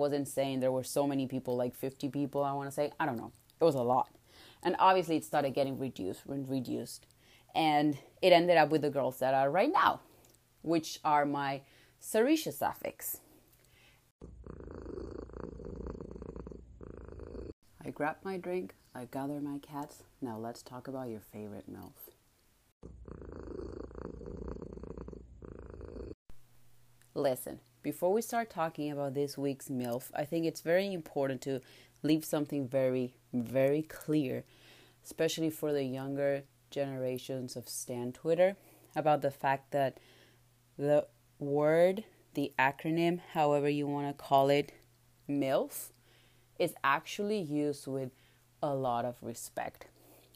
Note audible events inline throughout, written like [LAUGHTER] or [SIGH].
was insane. There were so many people, like 50 people, I want to say. I don't know. It was a lot. And obviously, it started getting reduced and reduced. And it ended up with the girls that are right now, which are my Sarisha suffix. I grab my drink, I gather my cats. Now let's talk about your favorite MILF. Listen, before we start talking about this week's MILF, I think it's very important to leave something very, very clear, especially for the younger generations of Stan Twitter, about the fact that the word, the acronym, however you want to call it, MILF, is actually used with a lot of respect.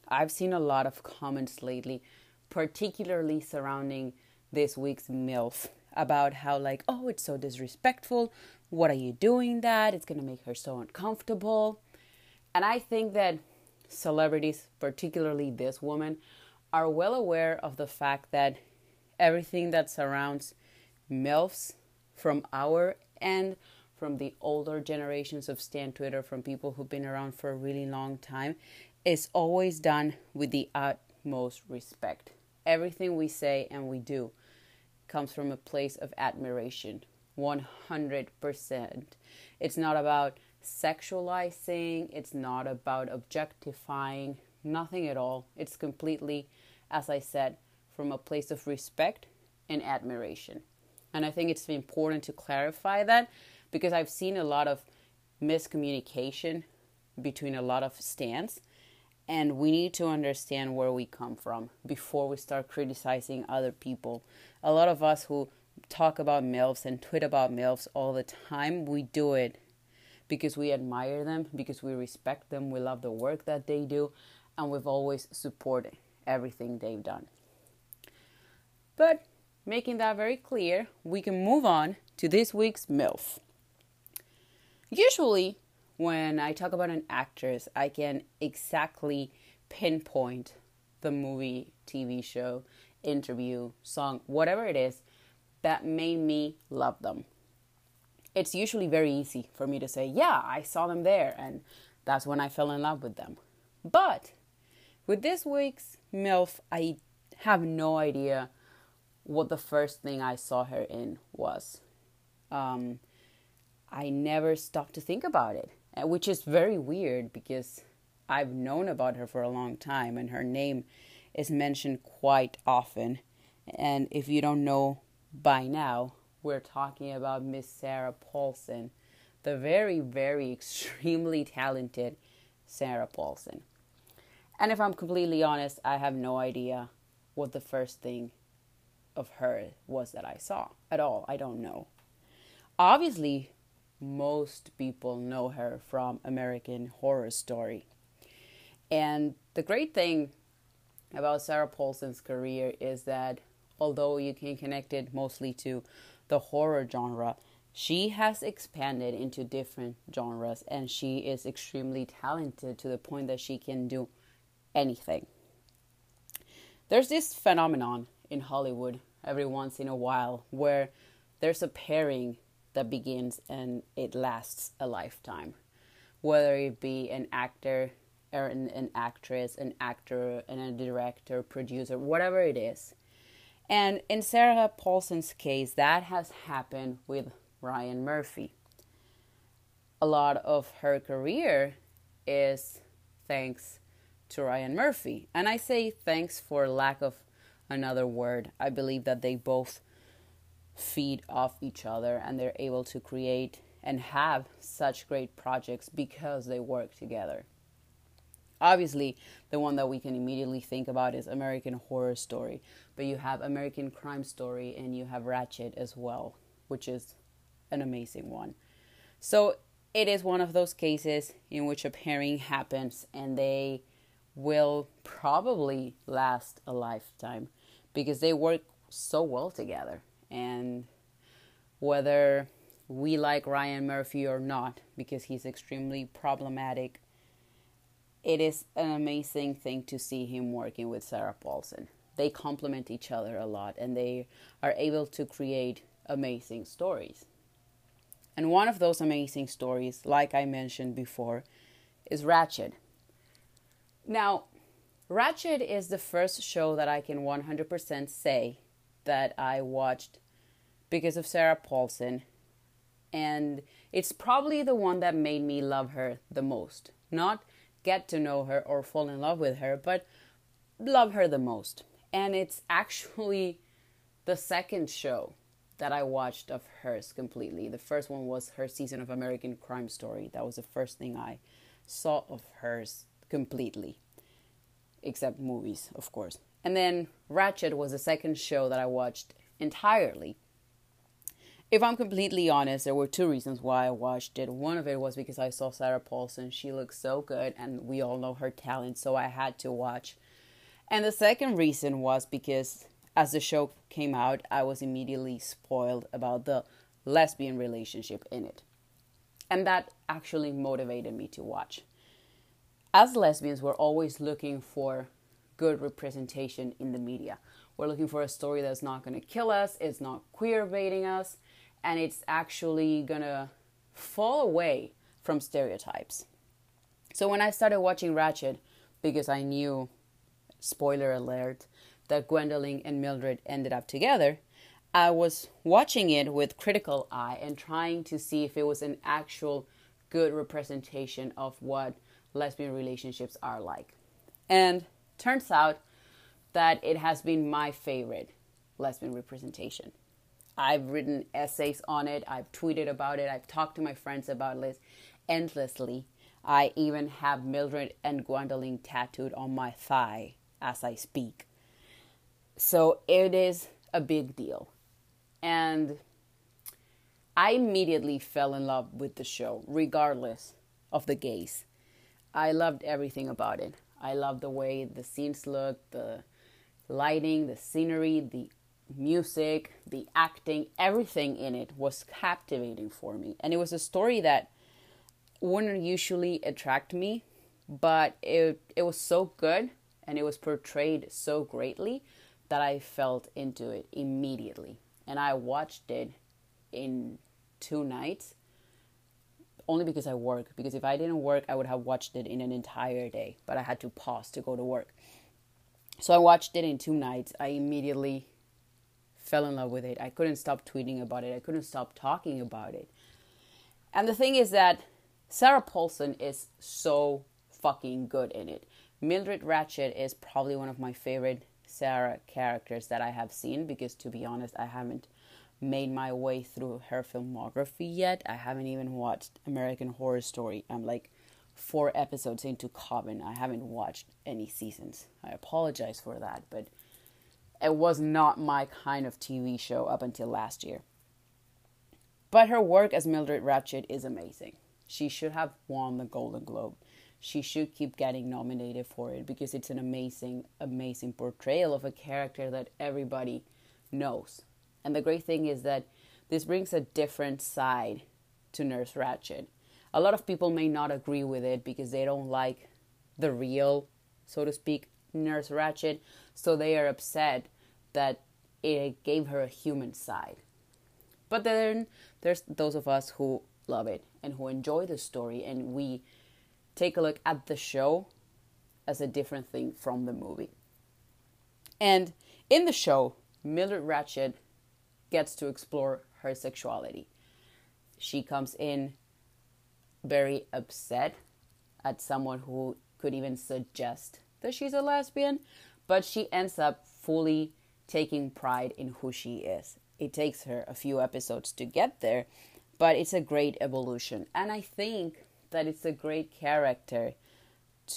I've seen a lot of comments lately, particularly surrounding this week's MILF, about how, like, oh, it's so disrespectful. What are you doing that? It's going to make her so uncomfortable. And I think that celebrities, particularly this woman, are well aware of the fact that everything that surrounds MILFs from our end, from the older generations of Stan Twitter, from people who've been around for a really long time, is always done with the utmost respect. Everything we say and we do comes from a place of admiration. 100%. It's not about sexualizing, it's not about objectifying, nothing at all. It's completely, as I said, from a place of respect and admiration. And I think it's important to clarify that because I've seen a lot of miscommunication between a lot of stands and we need to understand where we come from before we start criticizing other people. A lot of us who talk about MILFs and tweet about MILFs all the time, we do it because we admire them, because we respect them, we love the work that they do, and we've always supported everything they've done. But making that very clear, we can move on to this week's MILF. Usually, when I talk about an actress, I can exactly pinpoint the movie, TV show, interview, song, whatever it is that made me love them. It's usually very easy for me to say, yeah, I saw them there, and that's when I fell in love with them. But with this week's MILF, I have no idea what the first thing I saw her in was. Um, I never stopped to think about it Uh, which is very weird because I've known about her for a long time and her name is mentioned quite often. And if you don't know by now, we're talking about Miss Sarah Paulson, the very, very [LAUGHS] extremely talented Sarah Paulson. And if I'm completely honest, I have no idea what the first thing of her was that I saw at all. I don't know. Obviously, most people know her from American Horror Story. And the great thing about Sarah Paulson's career is that although you can connect it mostly to the horror genre, she has expanded into different genres and she is extremely talented to the point that she can do anything. There's this phenomenon in Hollywood every once in a while where there's a pairing that begins and it lasts a lifetime. Whether it be an actor or an, an actress, an actor, and a director, producer, whatever it is. And in Sarah Paulson's case, that has happened with Ryan Murphy. A lot of her career is thanks to Ryan Murphy. And I say thanks for lack of another word. I believe that they both feed off each other and they're able to create and have such great projects because they work together. Obviously, the one that we can immediately think about is American Horror Story, but you have American Crime Story and you have Ratched as well, which is an amazing one. So, it is one of those cases in which a pairing happens and they will probably last a lifetime because they work so well together and whether we like Ryan Murphy or not, because he's extremely problematic, it is an amazing thing to see him working with Sarah Paulson. They complement each other a lot and they are able to create amazing stories. And one of those amazing stories, like I mentioned before, is Ratched. Now, Ratched is the first show that I can 100% say that I watched because of Sarah Paulson. And it's probably the one that made me love her the most. Not get to know her or fall in love with her, but love her the most. And it's actually the second show that I watched of hers completely. The first one was her season of American Crime Story. That was the first thing I saw of hers completely, except movies, of course. And then Ratched was the second show that I watched entirely. If I'm completely honest, there were two reasons why I watched it. One of it was because I saw Sarah Paulson. She looks so good, and we all know her talent, so I had to watch. And the second reason was because as the show came out, I was immediately spoiled about the lesbian relationship in it. And that actually motivated me to watch. As lesbians, we're always looking for good representation in the media. We're looking for a story that's not going to kill us, it's not queer baiting us, and it's actually going to fall away from stereotypes. So when I started watching Ratched, because I knew, spoiler alert, that Gwendolyn and Mildred ended up together, I was watching it with critical eye and trying to see if it was an actual good representation of what lesbian relationships are like. And turns out that it has been my favorite lesbian representation. I've written essays on it, I've tweeted about it, I've talked to my friends about it endlessly. I even have Mildred and Gwendolyn tattooed on my thigh as I speak. So it is a big deal. And I immediately fell in love with the show, regardless of the gays. I loved everything about it. I love the way the scenes looked, the lighting, the scenery, the music, the acting, everything in it was captivating for me. And it was a story that wouldn't usually attract me, but it it was so good and it was portrayed so greatly that I felt into it immediately. And I watched it in two nights only because I work. Because if I didn't work, I would have watched it in an entire day, but I had to pause to go to work. So I watched it in two nights. I immediately fell in love with it. I couldn't stop tweeting about it, I couldn't stop talking about it. And the thing is that Sarah Paulson is so fucking good in it. Mildred Ratched is probably one of my favorite Sarah characters that I have seen because to be honest, I haven't made my way through her filmography yet. I haven't even watched American Horror Story. I'm like four episodes into Coven. I haven't watched any seasons. I apologize for that, but it was not my kind of TV show up until last year. But her work as Mildred Ratched is amazing. She should have won the Golden Globe she should keep getting nominated for it because it's an amazing, amazing portrayal of a character that everybody knows. And the great thing is that this brings a different side to Nurse Ratched. A lot of people may not agree with it because they don't like the real, so to speak, Nurse Ratched, so they are upset that it gave her a human side. But then there's those of us who love it and who enjoy the story, and we take a look at the show as a different thing from the movie. And in the show, Mildred Ratched gets to explore her sexuality. She comes in very upset at someone who could even suggest that she's a lesbian, but she ends up fully taking pride in who she is. It takes her a few episodes to get there, but it's a great evolution. And I think that it's a great character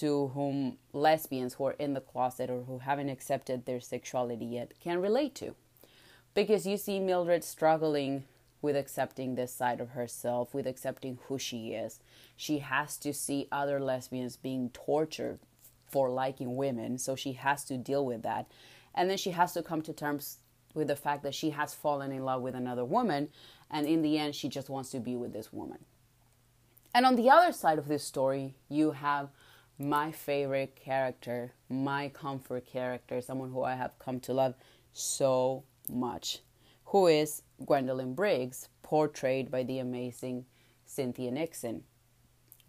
to whom lesbians who are in the closet or who haven't accepted their sexuality yet can relate to. Because you see Mildred struggling with accepting this side of herself, with accepting who she is. She has to see other lesbians being tortured for liking women, so she has to deal with that. And then she has to come to terms with the fact that she has fallen in love with another woman, and in the end, she just wants to be with this woman. And on the other side of this story, you have my favorite character, my comfort character, someone who I have come to love so much, who is Gwendolyn Briggs, portrayed by the amazing Cynthia Nixon.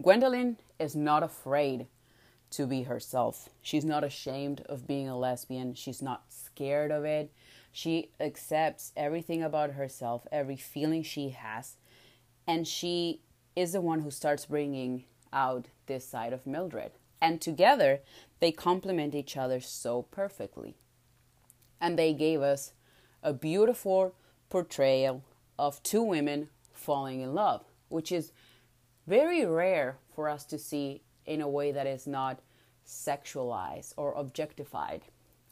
Gwendolyn is not afraid to be herself. She's not ashamed of being a lesbian. She's not scared of it. She accepts everything about herself, every feeling she has, and she is the one who starts bringing out this side of Mildred. And together, they complement each other so perfectly. And they gave us a beautiful portrayal of two women falling in love, which is very rare for us to see in a way that is not sexualized or objectified.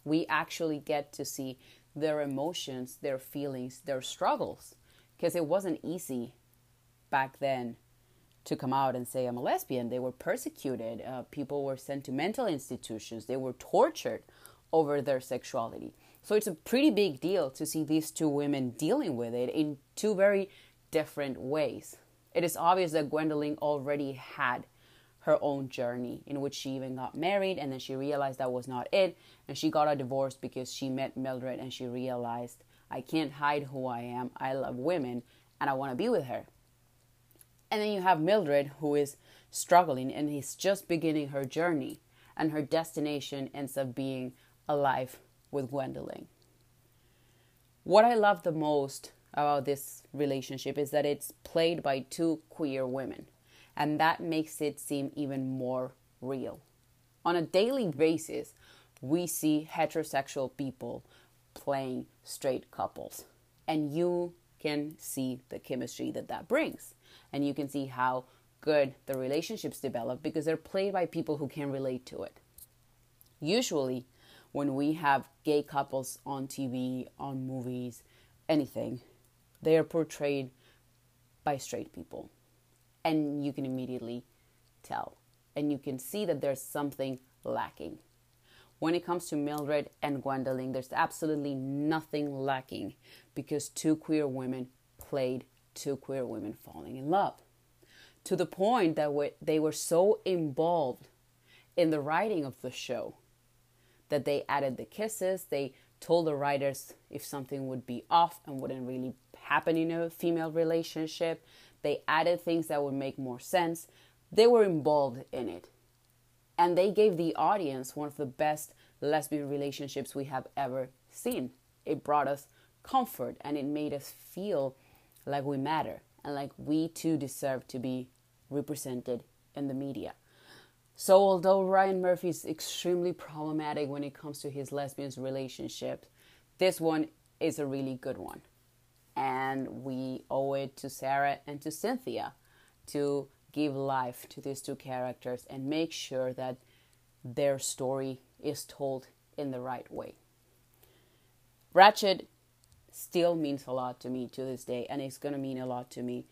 We actually get to see their emotions, their feelings, their struggles, because it wasn't easy back then to come out and say I'm a lesbian. They were persecuted. Uh, people were sent to mental institutions. They were tortured over their sexuality. So it's a pretty big deal to see these two women dealing with it in two very different ways. It is obvious that Gwendolyn already had her own journey in which she even got married and then she realized that was not it and she got a divorce because she met Mildred and she realized I can't hide who I am. I love women and I want to be with her. And then you have Mildred, who is struggling and he's just beginning her journey, and her destination ends up being a life with Gwendolyn. What I love the most about this relationship is that it's played by two queer women, and that makes it seem even more real. On a daily basis, we see heterosexual people playing straight couples, and you can see the chemistry that that brings and you can see how good the relationships develop because they're played by people who can relate to it. Usually, when we have gay couples on TV, on movies, anything, they are portrayed by straight people. And you can immediately tell. And you can see that there's something lacking. When it comes to Mildred and Gwendolyn, there's absolutely nothing lacking because two queer women played two queer women falling in love to the point that they were so involved in the writing of the show that they added the kisses. They told the writers if something would be off and wouldn't really happen in a female relationship. They added things that would make more sense. They were involved in it. And they gave the audience one of the best lesbian relationships we have ever seen. It brought us comfort and it made us feel like we matter and like we too deserve to be represented in the media. So, although Ryan Murphy is extremely problematic when it comes to his lesbians relationships, this one is a really good one. And we owe it to Sarah and to Cynthia to give life to these two characters and make sure that their story is told in the right way. Ratched still means a lot to me to this day, and it's to mean a lot to me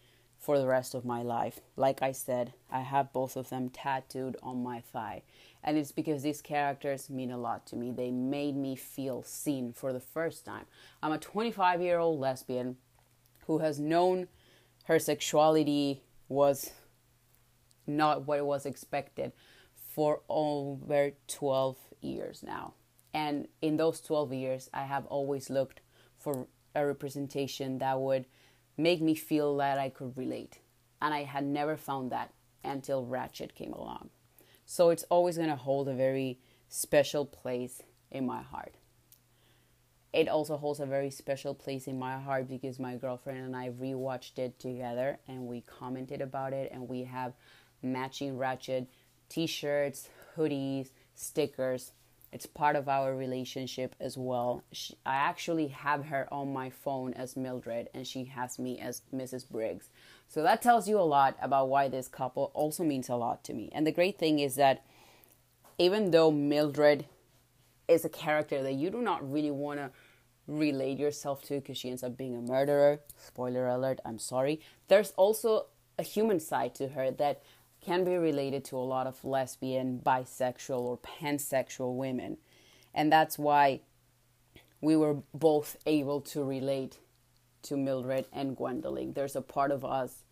for the rest of my life. Like I said, I have both of them tattooed on my thigh. And it's because these characters mean a lot to me. They made me feel seen for the first time. I'm a 25 year old lesbian who has known her sexuality was not what was expected for over 12 years now. And in those 12 years, I have always looked for a representation that would make me feel that I could relate. And I had never found that until Ratched came along. So it's always going to hold a very special place in my heart. It also holds a very special place in my heart because my girlfriend and I rewatched it together and we commented about it and we have matching Ratched t shirts, hoodies, stickers it's part of our relationship as well. She, I actually have her on my phone as Mildred, and she has me as Mrs. Briggs. So that tells you a lot about why this couple also means a lot to me. And the great thing is that even though Mildred is a character that you do not really want to relate yourself to because she ends up being a murderer, spoiler alert, I'm sorry, there's also a human side to her that can be related to a lot of lesbian, bisexual, or pansexual women. And that's why we were both able to relate to Mildred and Gwendolyn. There's a part of us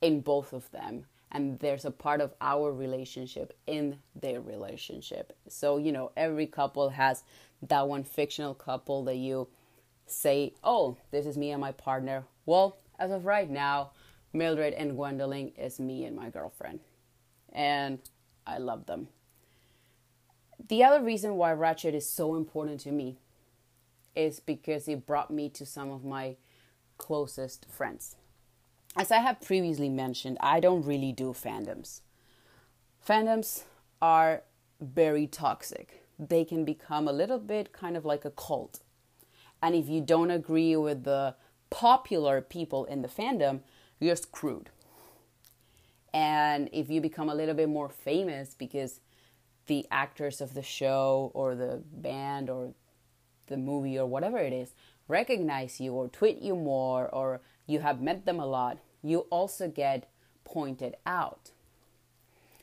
in both of them, and there's a part of our relationship in their relationship. So, you know, every couple has that one fictional couple that you say, oh, this is me and my partner. Well, as of right now, Mildred and Gwendolyn is me and my girlfriend. And I love them. The other reason why Ratched is so important to me is because it brought me to some of my closest friends. As I have previously mentioned, I don't really do fandoms. Fandoms are very toxic. They can become a little bit kind of like a cult. And if you don't agree with the popular people in the fandom, you're screwed. And if you become a little bit more famous because the actors of the show or the band or the movie or whatever it is recognize you or tweet you more or you have met them a lot, you also get pointed out.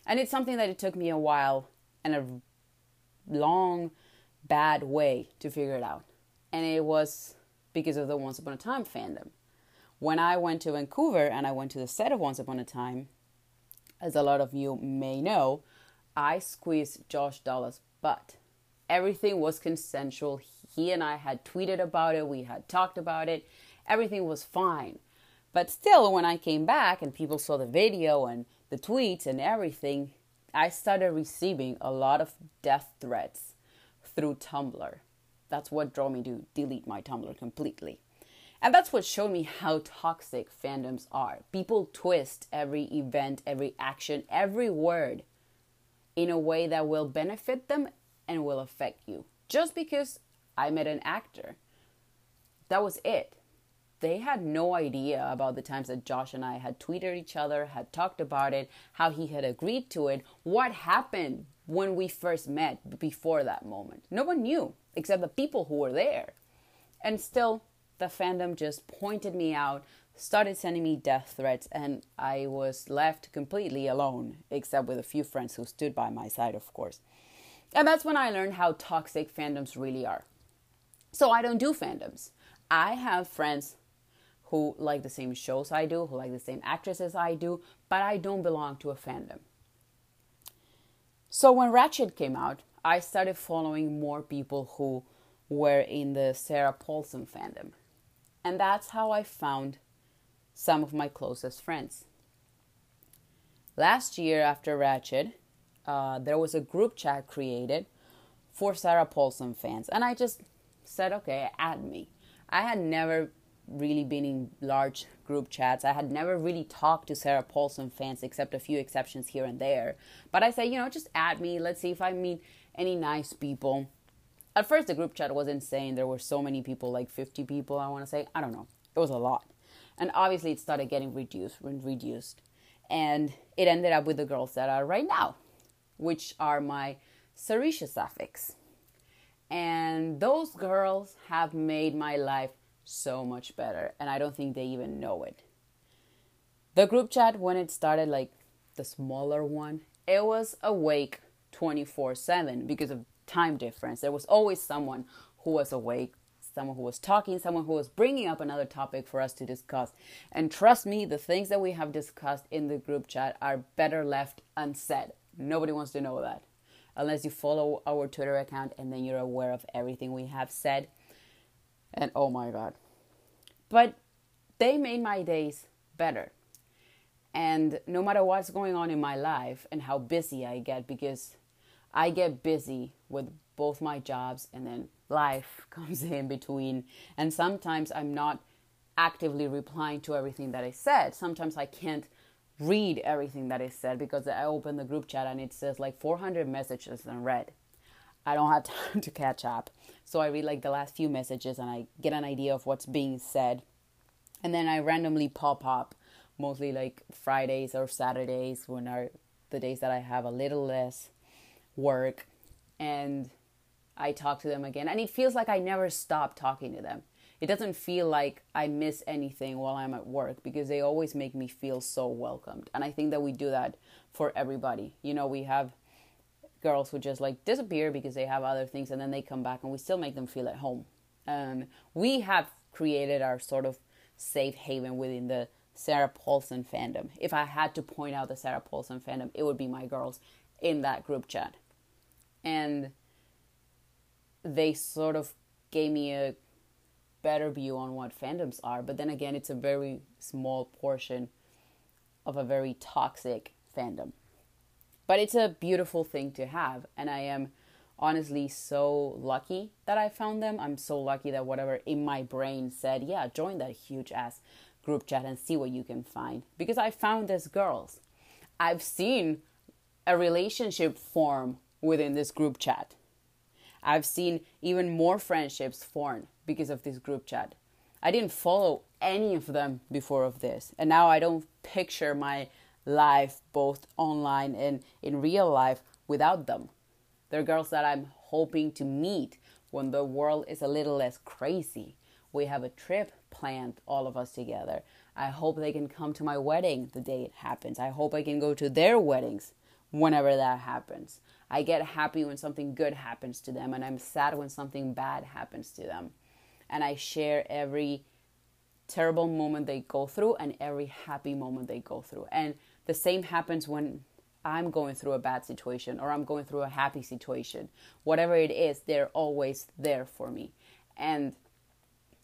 And it's something that it took me a while and a long, bad way to figure it out. And it was because of the Once Upon a Time fandom. When I went to Vancouver and I went to the set of Once Upon a Time, as a lot of you may know, I squeezed Josh Dallas' butt. Everything was consensual. He and I had tweeted about it, we had talked about it, everything was fine. But still, when I came back and people saw the video and the tweets and everything, I started receiving a lot of death threats through Tumblr. That's what drove me to delete my Tumblr completely. And that's what showed me how toxic fandoms are. People twist every event, every action, every word in a way that will benefit them and will affect you. Just because I met an actor, that was it. They had no idea about the times that Josh and I had tweeted each other, had talked about it, how he had agreed to it, what happened when we first met before that moment. No one knew except the people who were there. And still, the fandom just pointed me out, started sending me death threats, and I was left completely alone, except with a few friends who stood by my side, of course. And that's when I learned how toxic fandoms really are. So I don't do fandoms. I have friends who like the same shows I do, who like the same actresses I do, but I don't belong to a fandom. So when Ratched came out, I started following more people who were in the Sarah Paulson fandom. And that's how I found some of my closest friends. Last year, after Ratched, uh, there was a group chat created for Sarah Paulson fans. And I just said, okay, add me. I had never really been in large group chats. I had never really talked to Sarah Paulson fans except a few exceptions here and there. But I said, you know, just add me. Let's see if I meet any nice people at first the group chat was insane. There were so many people, like 50 people, I want to say. I don't know. It was a lot. And obviously it started getting reduced and reduced. And it ended up with the girls that are right now, which are my Sarisha suffix. And those girls have made my life so much better. And I don't think they even know it. The group chat, when it started, like the smaller one, it was awake 24 7 because of time difference. There was always someone who was awake, someone who was talking, someone who was bringing up another topic for us to discuss. And trust me, the things that we have discussed in the group chat are better left unsaid. Nobody wants to know that. Unless you follow our Twitter account and then you're aware of everything we have said. And oh my God. But they made my days better. And no matter what's going on in my life and how busy I get, because I get busy with both my jobs and then life [LAUGHS] comes in between. And sometimes I'm not actively replying to everything that I said. Sometimes I can't read everything that is said because I open the group chat and it says like 400 messages unread. I don't have [LAUGHS] time to catch up. So I read like the last few messages and I get an idea of what's being said. And then I randomly pop up, mostly like Fridays or Saturdays when are the days that I have a little less work and I talk to them again. And it feels like I never stop talking to them. It doesn't feel like I miss anything while I'm at work because they always make me feel so welcomed. And I think that we do that for everybody. You know, we have girls who just like disappear because they have other things and then they come back and we still make them feel at home. And we have created our sort of safe haven within the Sarah Paulson fandom. If I had to point out the Sarah Paulson fandom, it would be my girls in that group chat and they sort of gave me a better view on what fandoms are. But then again, it's a very small portion of a very toxic fandom. But it's a beautiful thing to have, and I am honestly so lucky that I found them. I'm so lucky that whatever in my brain said, yeah, join that huge ass group chat and see what you can find. Because I found these girls. I've seen a relationship form within this group chat. I've seen even more friendships form because of this group chat. I didn't follow any of them before of this. And now I don't picture my life both online and in real life without them. They're girls that I'm hoping to meet when the world is a little less crazy. We have a trip planned, all of us together. I hope they can come to my wedding the day it happens. I hope I can go to their weddings whenever that happens. I get happy when something good happens to them, and I'm sad when something bad happens to them. And I share every terrible moment they go through and every happy moment they go through. And the same happens when I'm going through a bad situation or I'm going through a happy situation. Whatever it is, they're always there for me. And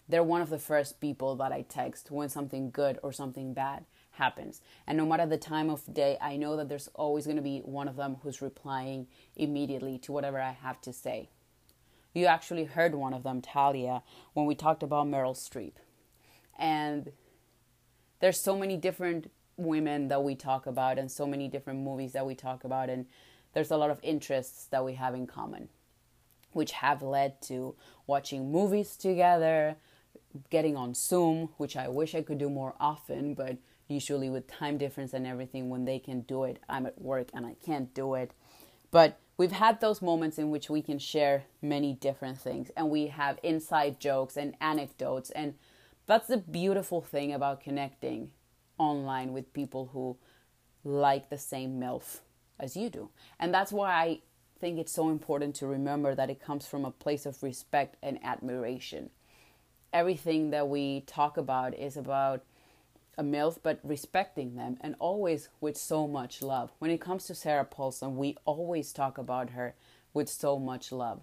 they're one of the first people that I text when something good or something bad happens. And no matter the time of day, I know that there's always going to be one of them who's replying immediately to whatever I have to say. You actually heard one of them, Talia, when we talked about Meryl Streep. And there's so many different women that we talk about and so many different movies that we talk about and there's a lot of interests that we have in common which have led to watching movies together getting on zoom which i wish i could do more often but usually with time difference and everything when they can do it i'm at work and i can't do it but we've had those moments in which we can share many different things and we have inside jokes and anecdotes and that's the beautiful thing about connecting online with people who like the same MILF as you do. And that's why I think it's so important to remember that it comes from a place of respect and admiration. Everything that we talk about is about a MILF, but respecting them and always with so much love. When it comes to Sarah Paulson, we always talk about her with so much love.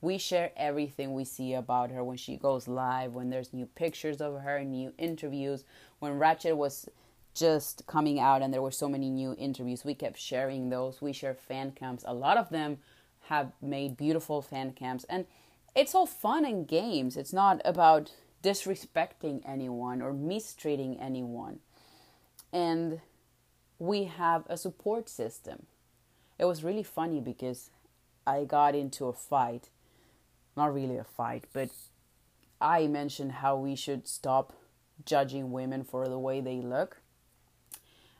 We share everything we see about her when she goes live, when there's new pictures of her, new interviews. When Ratched was just coming out and there were so many new interviews, we kept sharing those. We share fan cams. A lot of them have made beautiful fan cams. And it's all fun and games. It's not about disrespecting anyone or mistreating anyone. And we have a support system. It was really funny because I got into a fight not really a fight, but I mentioned how we should stop judging women for the way they look.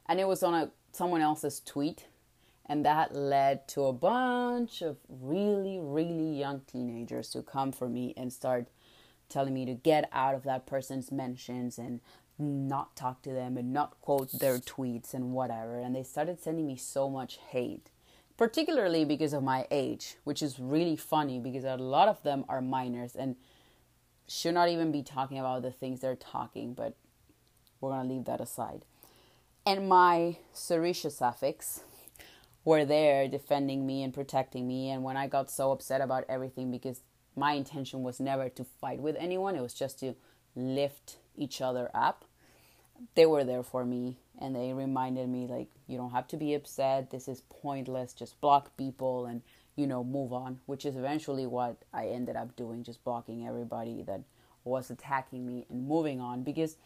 And it was on a someone else's tweet and that led to a bunch of really really young teenagers to come for me and start telling me to get out of that person's mentions and not talk to them and not quote their tweets and whatever and they started sending me so much hate particularly because of my age, which is really funny because a lot of them are minors and should not even be talking about the things they're talking, but we're going to leave that aside. And my Sarisha suffix were there defending me and protecting me. And when I got so upset about everything, because my intention was never to fight with anyone, it was just to lift each other up, they were there for me and they reminded me like you don't have to be upset. This is pointless. Just block people and you know move on which is eventually what i ended up doing just blocking everybody that was attacking me and moving on. Because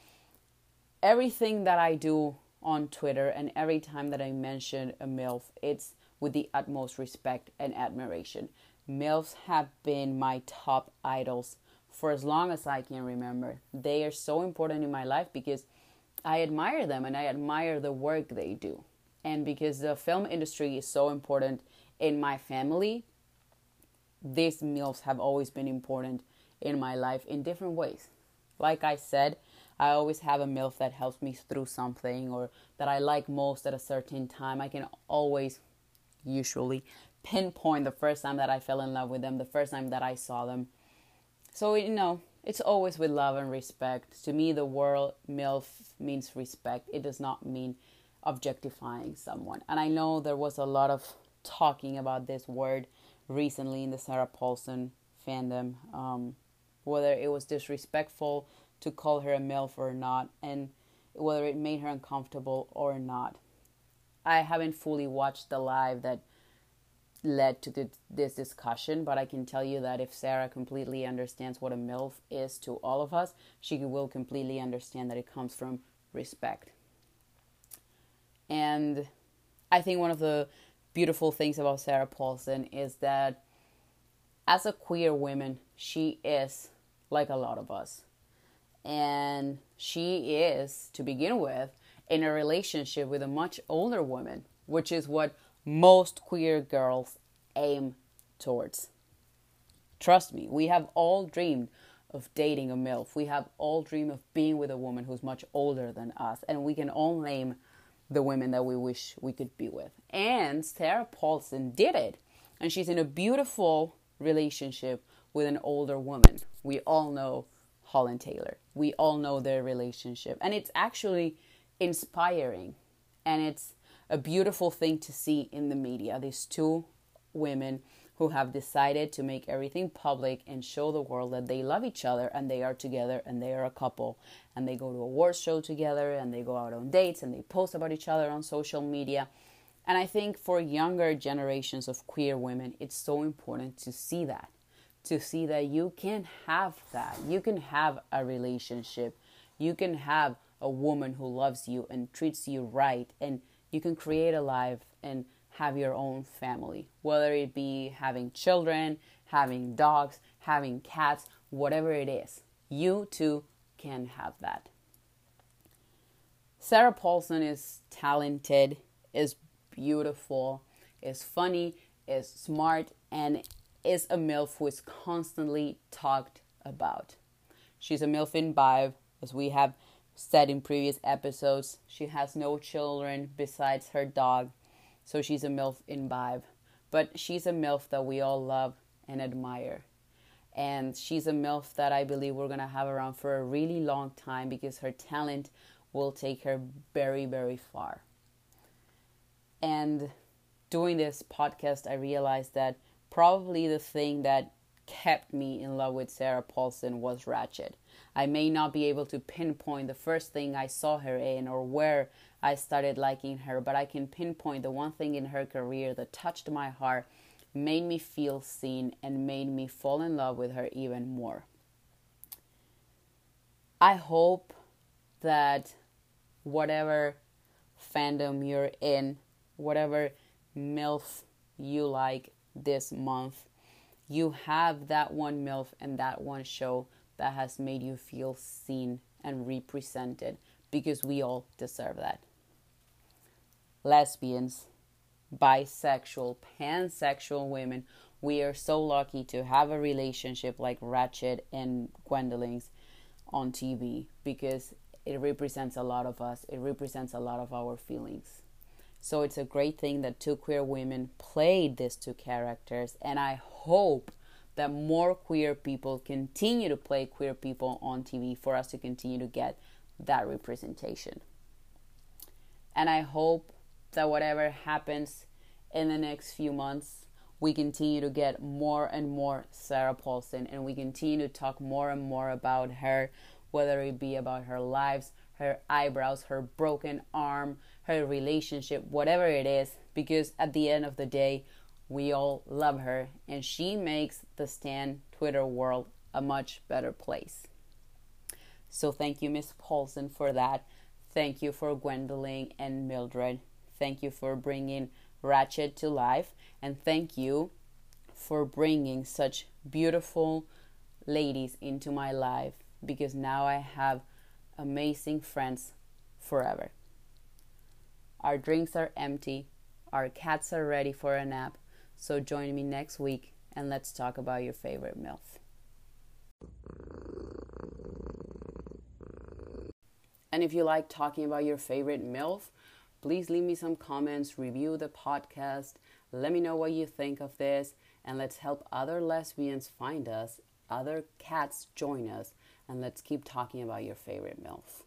everything that i do on twitter and every time that i mention a milf it's with the utmost respect and admiration milfs have been my top idols for as long as i can remember they are so important in my life because I admire them and I admire the work they do. And because the film industry is so important in my family, these MILFs have always been important in my life in different ways. Like I said, I always have a MILF that helps me through something or that I like most at a certain time. I can always, usually, pinpoint the first time that I fell in love with them, the first time that I saw them. So, you know, it's always with love and respect. To me, the word MILF means respect. It does not mean objectifying someone. And I know there was a lot of talking about this word recently in the Sarah Paulson fandom. Um, whether it was disrespectful to call her a MILF or not, and whether it made her uncomfortable or not. I haven't fully watched the live that led to this discussion, but I can tell you that if Sarah completely understands what a MILF is to all of us, she will completely understand that it comes from respect. And I think one of the beautiful things about Sarah Paulson is that as a queer woman, she is like a lot of us. And she is, to begin with, in a relationship with a much older woman, which is what most queer girls aim towards. Trust me, we have all dreamed of dating a MILF. We have all dreamed of being with a woman who's much older than us, and we can all name the women that we wish we could be with. And Sarah Paulson did it, and she's in a beautiful relationship with an older woman. We all know Holland Taylor. We all know their relationship, and it's actually inspiring and it's a beautiful thing to see in the media. These two women who have decided to make everything public and show the world that they love each other and they are together and they are a couple and they go to a award show together and they go out on dates and they post about each other on social media. And I think for younger generations of queer women, it's so important to see that. To see that you can have that. You can have a relationship. You can have a woman who loves you and treats you right and you can create a life and have your own family whether it be having children having dogs having cats whatever it is you too can have that. Sarah paulson is talented is beautiful is funny is smart and is a milf who is constantly talked about. She's a milf in Bive, as we have said in previous episodes, she has no children besides her dog, so she's a MILF in Vibe. But she's a MILF that we all love and admire. And she's a MILF that I believe we're to have around for a really long time because her talent will take her very, very far. And doing this podcast, I realized that probably the thing that kept me in love with Sarah Paulson was Ratched. I may not be able to pinpoint the first thing I saw her in or where I started liking her, but I can pinpoint the one thing in her career that touched my heart, made me feel seen, and made me fall in love with her even more. I hope that whatever fandom you're in, whatever MILF you like this month, you have that one MILF and that one show that has made you feel seen and represented because we all deserve that. Lesbians, bisexual, pansexual women, we are so lucky to have a relationship like Ratched and Gwendolyn's on TV because it represents a lot of us, it represents a lot of our feelings. So it's a great thing that two queer women played these two characters, and I hope that more queer people continue to play queer people on TV for us to continue to get that representation. And I hope that whatever happens in the next few months, we continue to get more and more Sarah Paulson and we continue to talk more and more about her, whether it be about her lives, her eyebrows, her broken arm, her relationship, whatever it is, because at the end of the day, we all love her, and she makes the Stan Twitter world a much better place. So thank you, Miss Paulson, for that. Thank you for Gwendolyn and Mildred. Thank you for bringing Ratched to life, and thank you for bringing such beautiful ladies into my life because now I have amazing friends forever. Our drinks are empty, our cats are ready for a nap, so join me next week and let's talk about your favorite MILF. And if you like talking about your favorite MILF, please leave me some comments, review the podcast, let me know what you think of this, and let's help other lesbians find us, other cats join us, and let's keep talking about your favorite MILF.